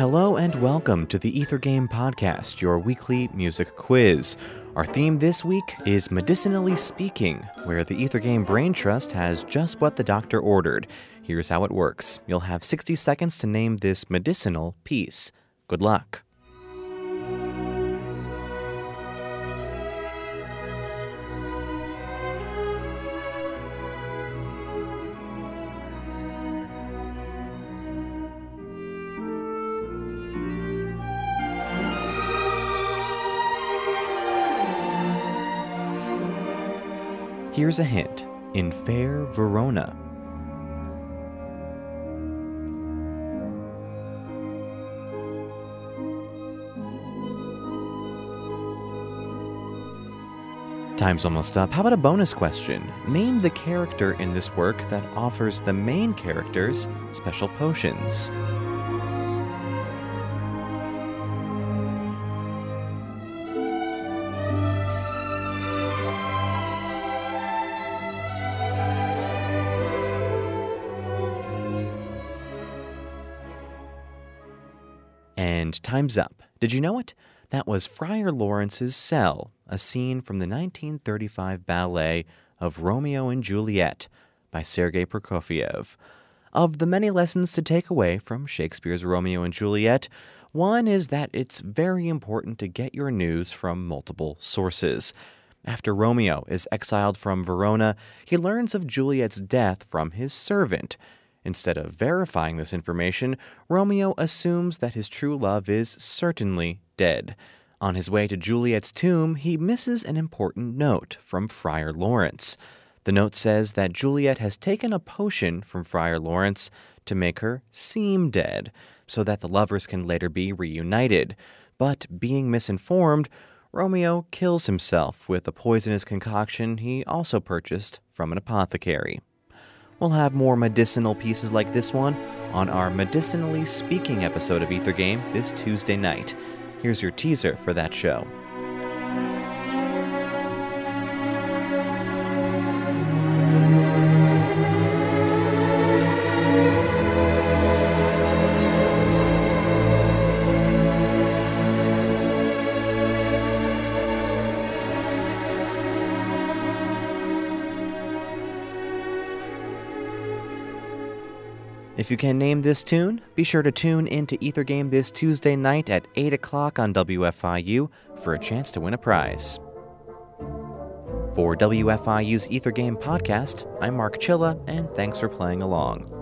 Hello and welcome to the Ether Game Podcast, your weekly music quiz. Our theme this week is Medicinally Speaking, where the Ether Game Brain Trust has just what the doctor ordered. Here's how it works you'll have 60 seconds to name this medicinal piece. Good luck. Here's a hint in fair Verona. Time's almost up. How about a bonus question? Name the character in this work that offers the main characters special potions. And time's up. Did you know it? That was Friar Lawrence's cell, a scene from the 1935 ballet of Romeo and Juliet by Sergei Prokofiev. Of the many lessons to take away from Shakespeare's Romeo and Juliet, one is that it's very important to get your news from multiple sources. After Romeo is exiled from Verona, he learns of Juliet's death from his servant. Instead of verifying this information, Romeo assumes that his true love is certainly dead. On his way to Juliet's tomb, he misses an important note from Friar Lawrence. The note says that Juliet has taken a potion from Friar Lawrence to make her seem dead, so that the lovers can later be reunited. But being misinformed, Romeo kills himself with a poisonous concoction he also purchased from an apothecary. We'll have more medicinal pieces like this one on our Medicinally Speaking episode of Ether Game this Tuesday night. Here's your teaser for that show. If you can name this tune, be sure to tune in to Ether Game this Tuesday night at 8 o'clock on WFIU for a chance to win a prize. For WFIU's Ether Game podcast, I'm Mark Chilla, and thanks for playing along.